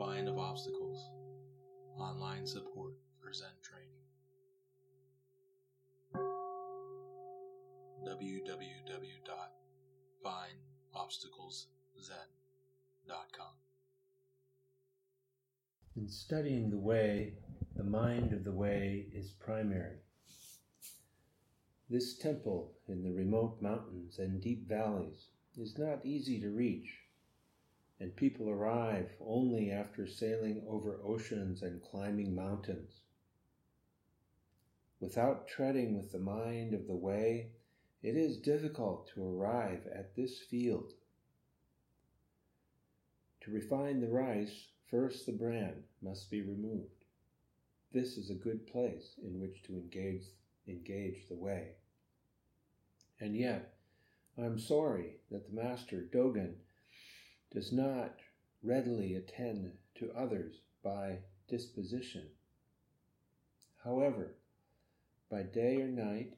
Vine of Obstacles online support for Zen training. www.vineobstacleszen.com. In studying the way, the mind of the way is primary. This temple in the remote mountains and deep valleys is not easy to reach, and people arrive only after sailing over oceans and climbing mountains. Without treading with the mind of the way, it is difficult to arrive at this field. To refine the rice, first the bran must be removed. This is a good place in which to engage, engage the way. And yet, I'm sorry that the master Dogen does not readily attend to others by disposition. However, by day or night,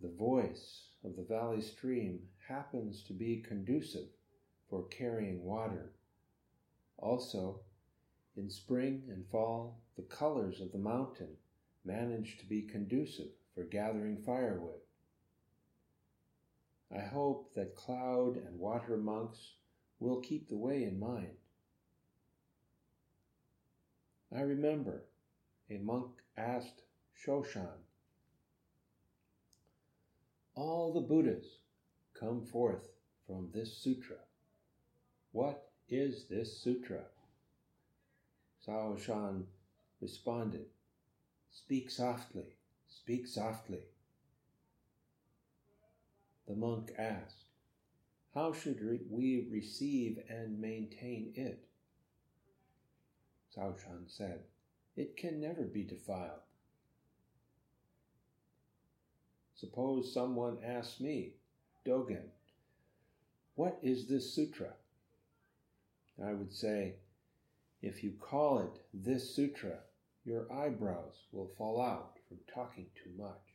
the voice of the valley stream happens to be conducive for carrying water. Also, in spring and fall, the colors of the mountain manage to be conducive for gathering firewood. I hope that cloud and water monks will keep the way in mind. I remember a monk asked Shoshan, All the Buddhas come forth from this sutra. What is this sutra? Shoshan responded, Speak softly, speak softly. The monk asked, How should we receive and maintain it? Shoshan said, It can never be defiled. Suppose someone asks me, Dogen, what is this sutra? I would say, if you call it this sutra, your eyebrows will fall out from talking too much.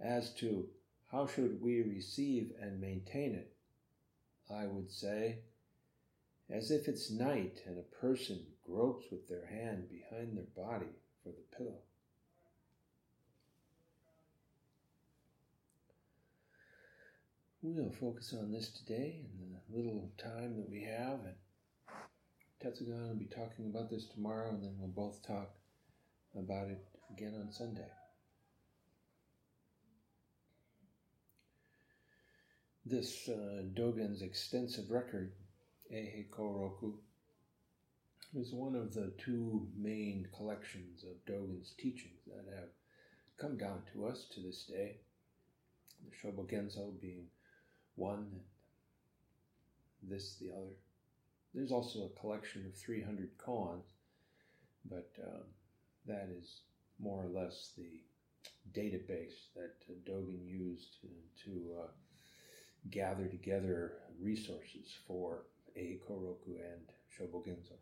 As to how should we receive and maintain it, I would say, as if it's night and a person gropes with their hand behind their body for the pillow. We'll focus on this today in the little time that we have, and Tetsugan will be talking about this tomorrow, and then we'll both talk about it again on Sunday. This uh, Dogen's extensive record, Eihei Koroku, is one of the two main collections of Dogen's teachings that have come down to us to this day. The Shobogenzo being one, this the other. There's also a collection of 300 koans, but um, that is more or less the database that uh, Dogen used to, to uh, gather together resources for Eihei Koroku and Shobogenzo.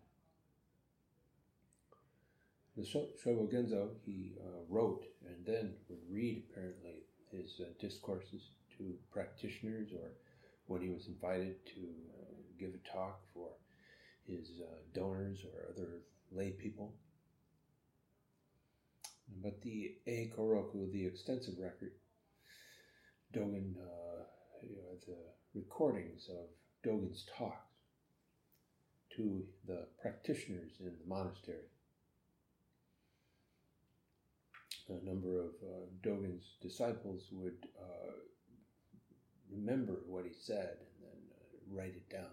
The Shobogenzo he uh, wrote and then would read apparently his uh, discourses to practitioners or when he was invited to uh, give a talk for his uh, donors or other lay people. But the Eihei Koroku, the extensive record, Dogen uh, you know, the recordings of Dogen's talks to the practitioners in the monastery. A number of uh, Dogen's disciples would uh, remember what he said and then uh, write it down.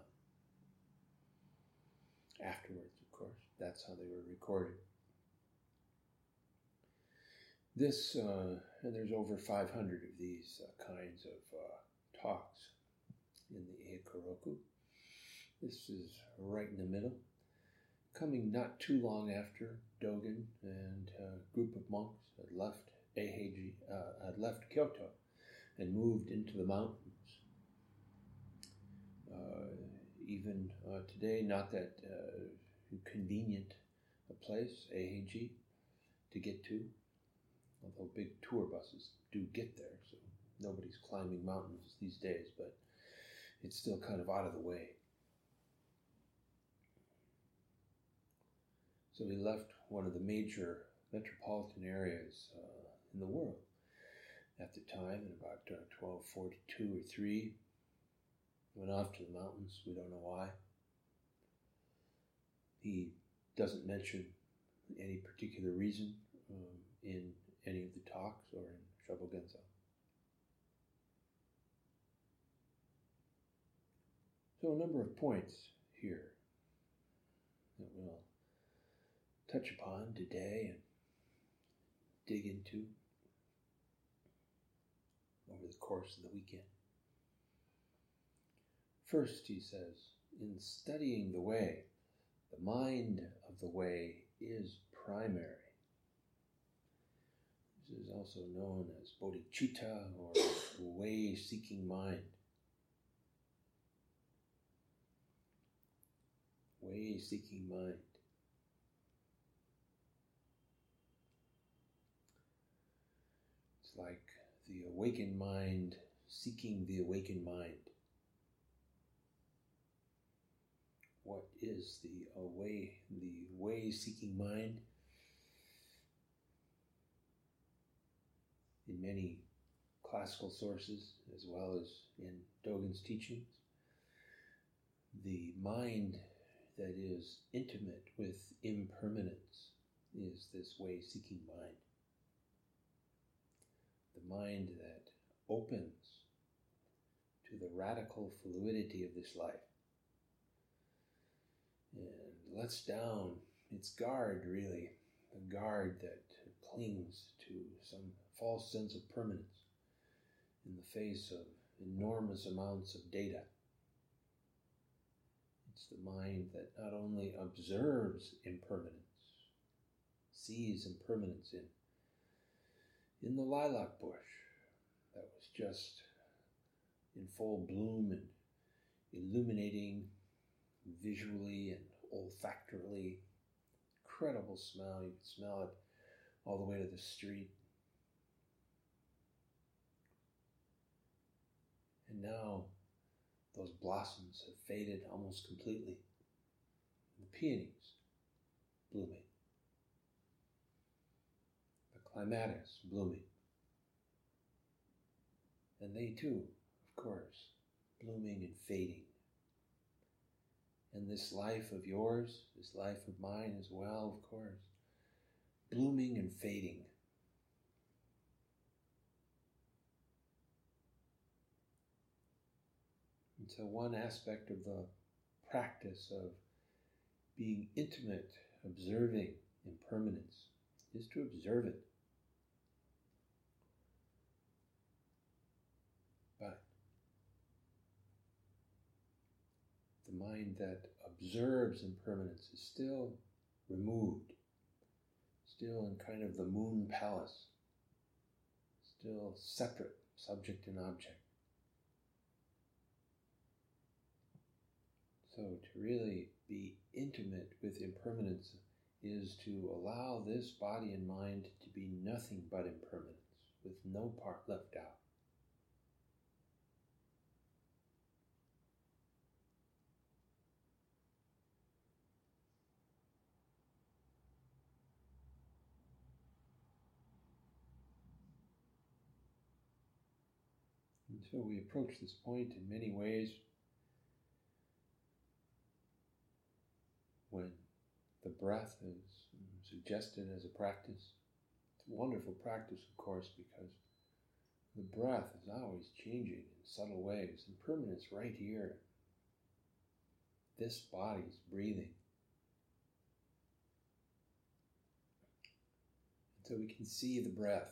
Afterwards, of course, that's how they were recorded. This, uh, and there's over 500 of these uh, kinds of uh, talks in the Eihei This is right in the middle, coming not too long after Dogen and a group of monks had left Eiheiji, uh, had left Kyoto and moved into the mountains. Uh, even uh, today, not that uh, convenient a place, Eiheiji, to get to, although big tour buses do get there, so nobody's climbing mountains these days, but it's still kind of out of the way. So he left one of the major metropolitan areas uh, in the world at the time in about uh, 1242 or 3. Went off to the mountains, we don't know why. He doesn't mention any particular reason um, in any of the talks or in Shobogenzo. So, a number of points here that we'll touch upon today and dig into over the course of the weekend. First, he says, in studying the way, the mind of the way is primary. This is also known as bodhicitta or way seeking mind. Way seeking mind. It's like the awakened mind seeking the awakened mind. What is the away, the way seeking mind? In many classical sources, as well as in Dogen's teachings, the mind that is intimate with impermanence is this way seeking mind the mind that opens to the radical fluidity of this life and lets down its guard, really, the guard that clings to some false sense of permanence in the face of enormous amounts of data. It's the mind that not only observes impermanence, sees impermanence in in the lilac bush that was just in full bloom and illuminating visually and olfactorily. Incredible smell. You could smell it all the way to the street. And now those blossoms have faded almost completely. The peonies blooming The clematis blooming. And they too, of course, blooming and fading. And this life of yours, this life of mine as well, of course, blooming and fading. So, one aspect of the practice of being intimate, observing impermanence, is to observe it. But the mind that observes impermanence is still removed, still in kind of the moon palace, still separate subject and object. So, to really be intimate with impermanence is to allow this body and mind to be nothing but impermanence, with no part left out. And so we approach this point in many ways when the breath is suggested as a practice. It's a wonderful practice, of course, because the breath is always changing in subtle ways. Impermanence right here. This body's breathing. And so we can see the breath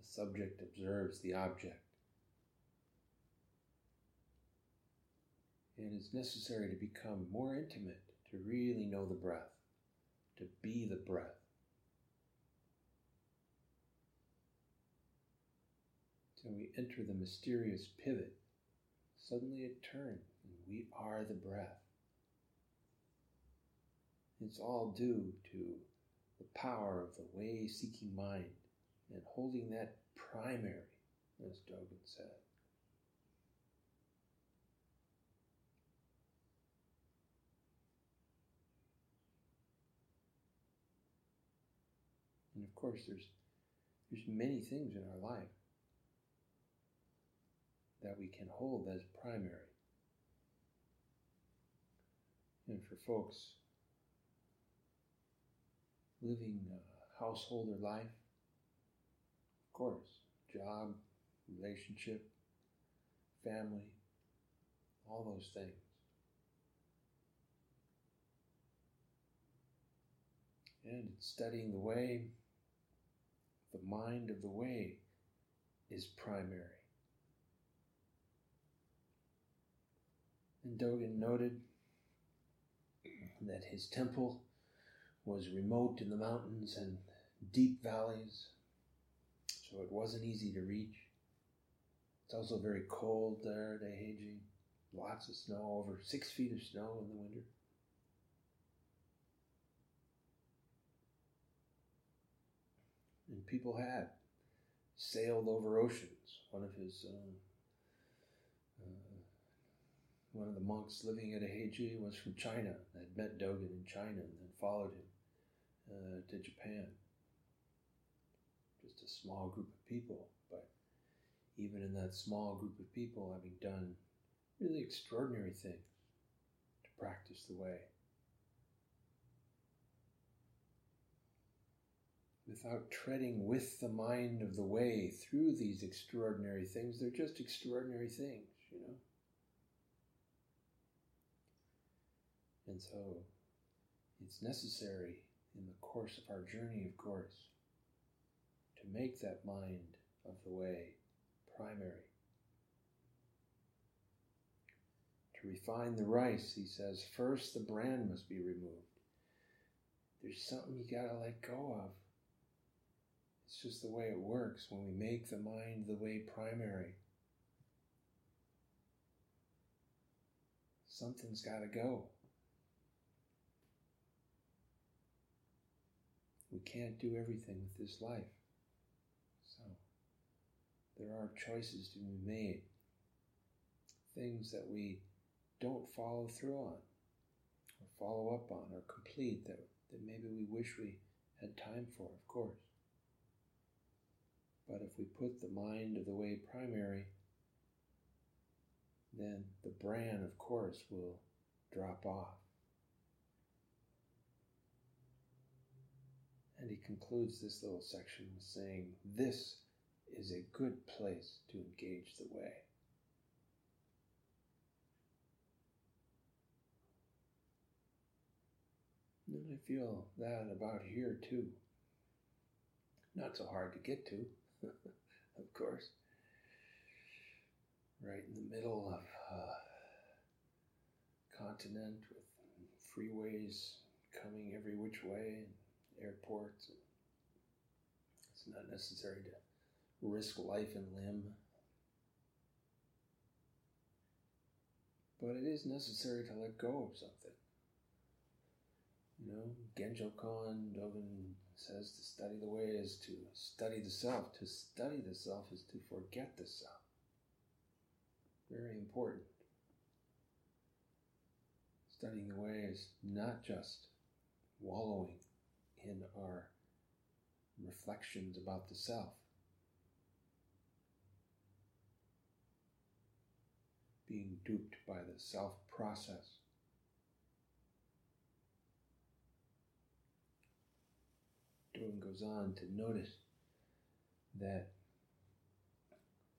The subject observes the object. And it's necessary to become more intimate, to really know the breath, to be the breath. So we enter the mysterious pivot. Suddenly it turns, and we are the breath. It's all due to the power of the way seeking mind and holding that primary, as Dogen said. Course, there's there's many things in our life that we can hold as primary. And for folks living a householder life, of course, job, relationship, family, all those things. And studying the way, the mind of the way is primary. And Dogen noted that his temple was remote in the mountains and deep valleys, so it wasn't easy to reach. It's also very cold there at Eiheiji. Lots of snow, over six feet of snow in the winter. People had sailed over oceans. One of his, um, uh, one of the monks living at Eiheiji was from China. Had met Dogen in China and then followed him uh, to Japan. Just a small group of people, but even in that small group of people, having done really extraordinary things to practice the way. Without treading with the mind of the way through these extraordinary things, they're just extraordinary things, you know. And so it's necessary in the course of our journey, of course, to make that mind of the way primary. To refine the rice, he says, first the bran must be removed. There's something you gotta let go of. It's just the way it works when we make the mind the way primary. Something's gotta go. We can't do everything with this life. So, there are choices to be made. Things that we don't follow through on, or follow up on, or complete that, that maybe we wish we had time for, of course. But if we put the mind of the way primary, then the bran, of course, will drop off. And he concludes this little section with saying, This is a good place to engage the way. And I feel that about here too. Not so hard to get to, of course. Right in the middle of a continent with freeways coming every which way and airports. It's not necessary to risk life and limb. But it is necessary to let go of something. You know, Genjo Koan Dogen says to study the way is to study the self. To study the self is to forget the self. Very important. Studying the way is not just wallowing in our reflections about the self. Being duped by the self process. Dogen goes on to notice that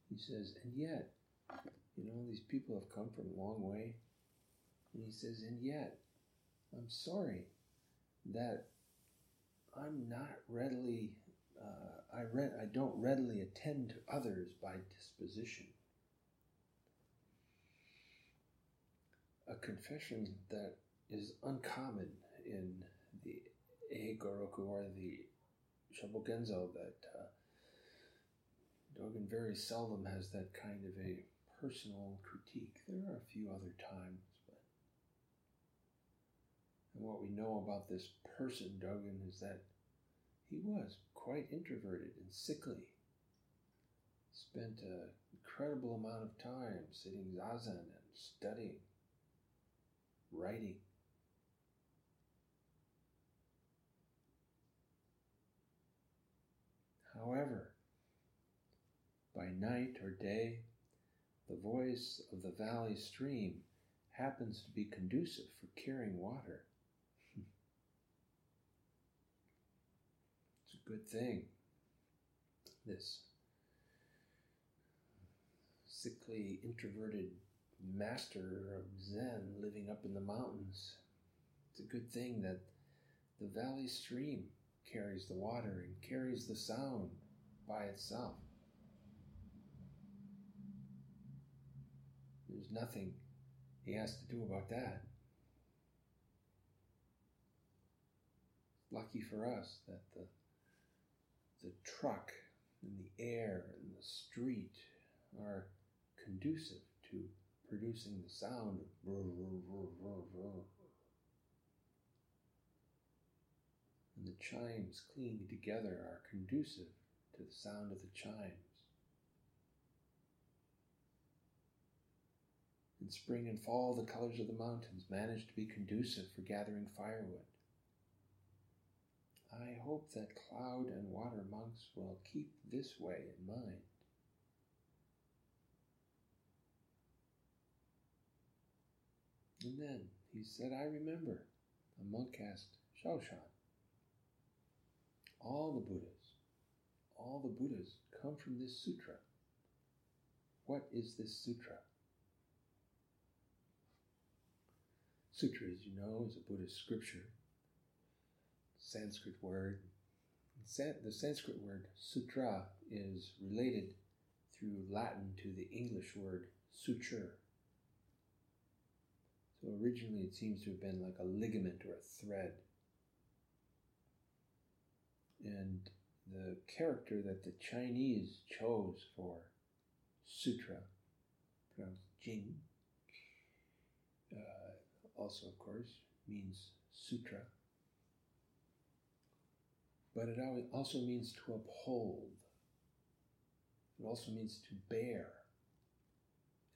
he says, and yet, you know, these people have come from a long way. And he says, and yet, I'm sorry that I'm not readily, uh, I, re- I don't readily attend to others by disposition. A confession that is uncommon in the Eigoroku or the Shobogenzo that uh, Dogen very seldom has that kind of a personal critique. There are a few other times, but and what we know about this person, Dogen, is that he was quite introverted and sickly. Spent an incredible amount of time sitting zazen and studying, writing. However, by night or day, the voice of the valley stream happens to be conducive for carrying water. it's a good thing. This sickly, introverted master of Zen living up in the mountains. It's a good thing that the valley stream carries the water and carries the sound by itself. There's nothing he has to do about that. Lucky for us that the the truck and the air and the street are conducive to producing the sound of chimes clinging together are conducive to the sound of the chimes. In spring and fall, the colors of the mountains manage to be conducive for gathering firewood. I hope that cloud and water monks will keep this way in mind. And then he said, I remember. A monk asked Shaoshan, all the Buddhas, all the Buddhas come from this sutra. What is this sutra? Sutra, as you know, is a Buddhist scripture, Sanskrit word. The Sanskrit word sutra is related through Latin to the English word suture. So originally it seems to have been like a ligament or a thread. And the character that the Chinese chose for sutra, pronounced Jing, uh, also, of course, means sutra. But it also means to uphold. It also means to bear.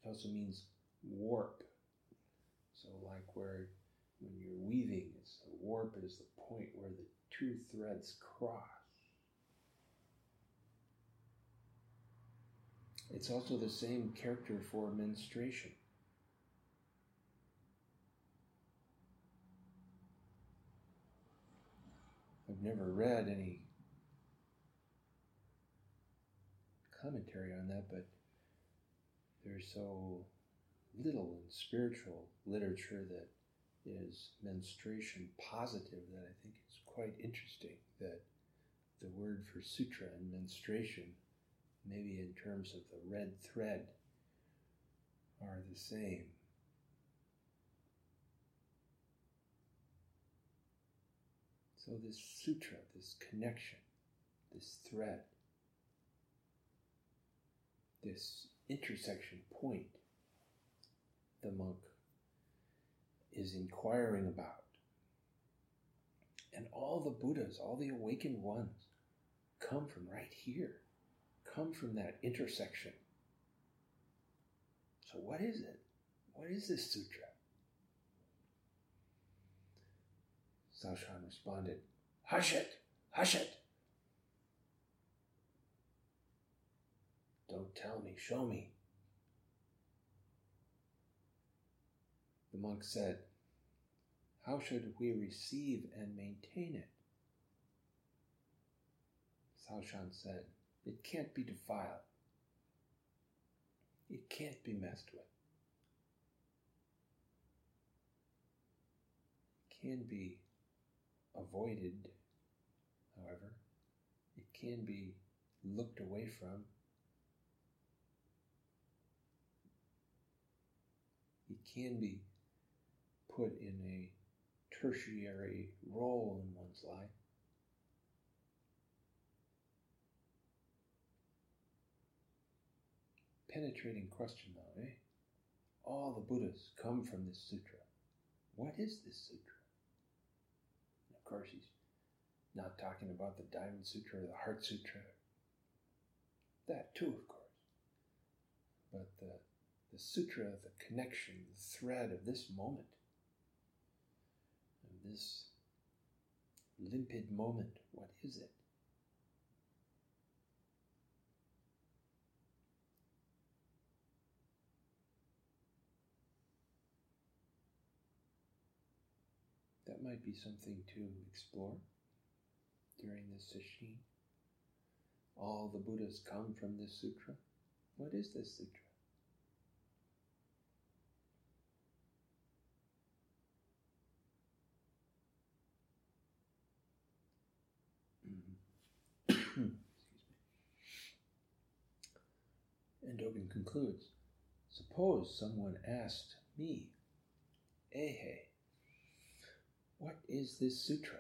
It also means warp. So, like where when you're weaving, it's the warp is the point where the two threads cross. It's also the same character for menstruation. I've never read any commentary on that, but there's so little in spiritual literature that is menstruation positive that I think is quite interesting that the word for sutra and menstruation, maybe in terms of the red thread, are the same. So, this sutra, this connection, this thread, this intersection point, the monk is inquiring about. And all the Buddhas, all the awakened ones, come from right here, come from that intersection. So, what is it? What is this sutra? Shaoshan responded, Hush it! Hush it! Don't tell me, show me. The monk said, How should we receive and maintain it? Shaoshan said, It can't be defiled. It can't be messed with. It can be avoided, however. It can be looked away from. It can be put in a tertiary role in one's life. Penetrating question though, eh? All the Buddhas come from this sutra. What is this sutra? Of course, he's not talking about the Diamond Sutra or the Heart Sutra. That too, of course. But the, the sutra, the connection, the thread of this moment, this limpid moment? What is it? That might be something to explore during this sesshin. All the Buddhas come from this sutra. What is this sutra? Suppose someone asked me, Eihei, what is this sutra?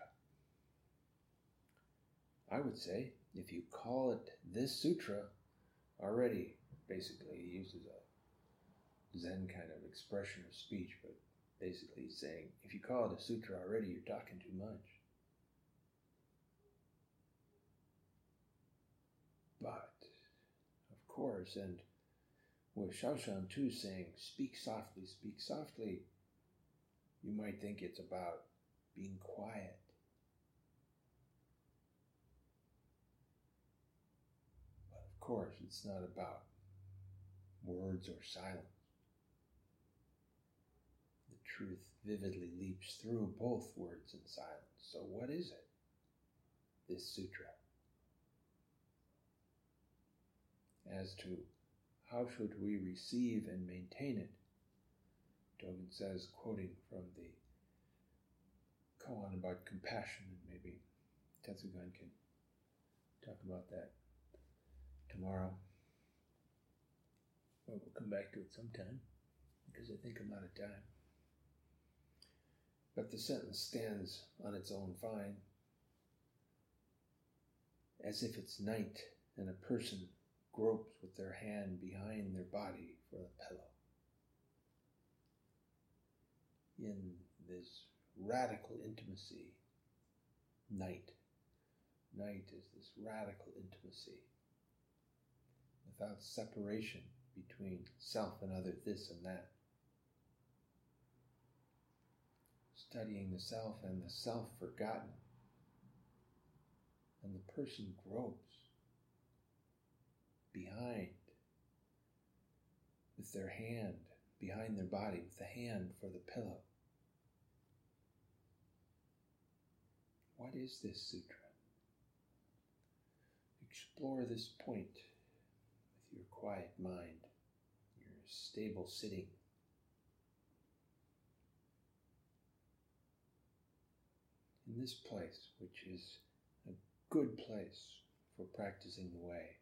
I would say, if you call it this sutra, already basically he uses a Zen kind of expression of speech, but basically he's saying, if you call it a sutra already, you're talking too much. But, of course, and with Shaoshan too saying, speak softly, speak softly, you might think it's about being quiet. But of course, it's not about words or silence. The truth vividly leaps through both words and silence. So, what is it? This sutra. As to how should we receive and maintain it, Dogen says, quoting from the koan about compassion, and maybe Tetsugan can talk about that tomorrow. Well, we'll come back to it sometime because I think I'm out of time. But the sentence stands on its own fine, as if it's night and a person gropes with their hand behind their body for the pillow. In this radical intimacy, night. Night is this radical intimacy without separation between self and other, this and that. Studying the self and the self forgotten. And the person gropes behind with their hand behind their body, with the hand for the pillow. What is this sutra? Explore this point with your quiet mind, your stable sitting. In this place, which is a good place for practicing the way.